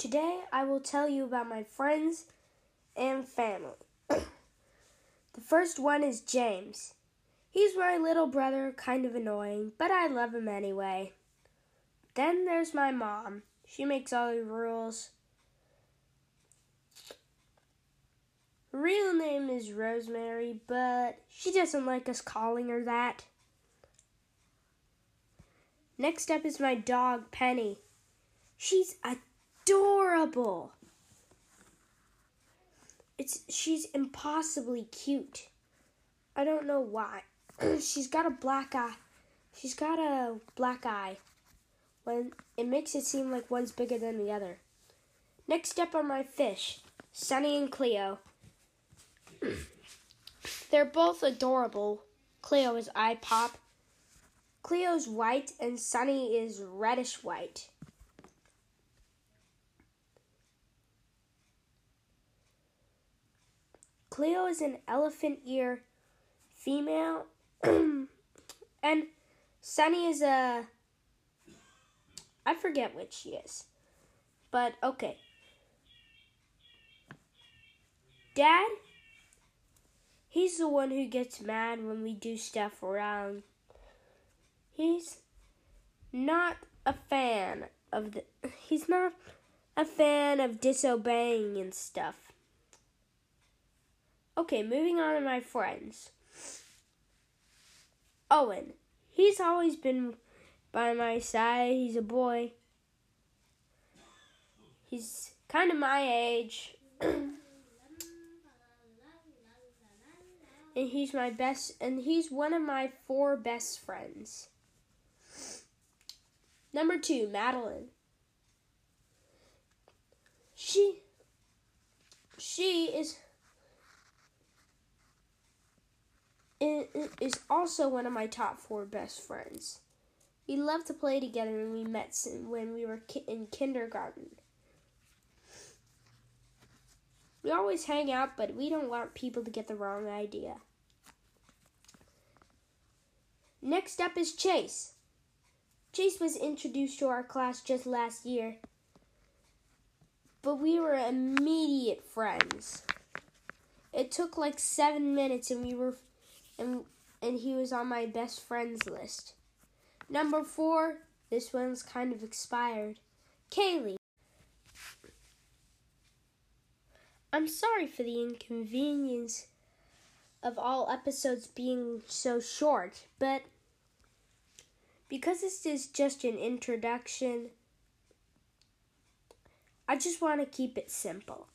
Today I will tell you about my friends and family. the first one is James. He's my little brother, kind of annoying, but I love him anyway. Then there's my mom. She makes all the rules. Real name is Rosemary, but she doesn't like us calling her that. Next up is my dog, Penny. She's adorable. It's she's impossibly cute. I don't know why. she's got a black eye. She's got a black eye. When it makes it seem like one's bigger than the other. Next up are my fish, Sunny and Cleo. They're both adorable. Cleo is eye pop. Cleo's white and Sunny is reddish white. Cleo is an elephant ear female, and Sunny is a. I forget which she is. But okay. Dad, he's the one who gets mad when we do stuff around. He's not a fan of the. He's not a fan of disobeying and stuff. Okay, moving on to my friends. Owen. He's always been by my side. He's a boy. He's kind of my age. and he's my best and he's one of my four best friends. Number 2, Madeline. She she is is also one of my top four best friends. We love to play together and we met when we were in kindergarten. We always hang out, but we don't want people to get the wrong idea. Next up is Chase. Chase was introduced to our class just last year, but we were immediate friends. It took like seven minutes, and we were and and he was on my best friends list. Number four, this one's kind of expired. Kaylee. I'm sorry for the inconvenience of all episodes being so short, but because this is just an introduction, I just want to keep it simple.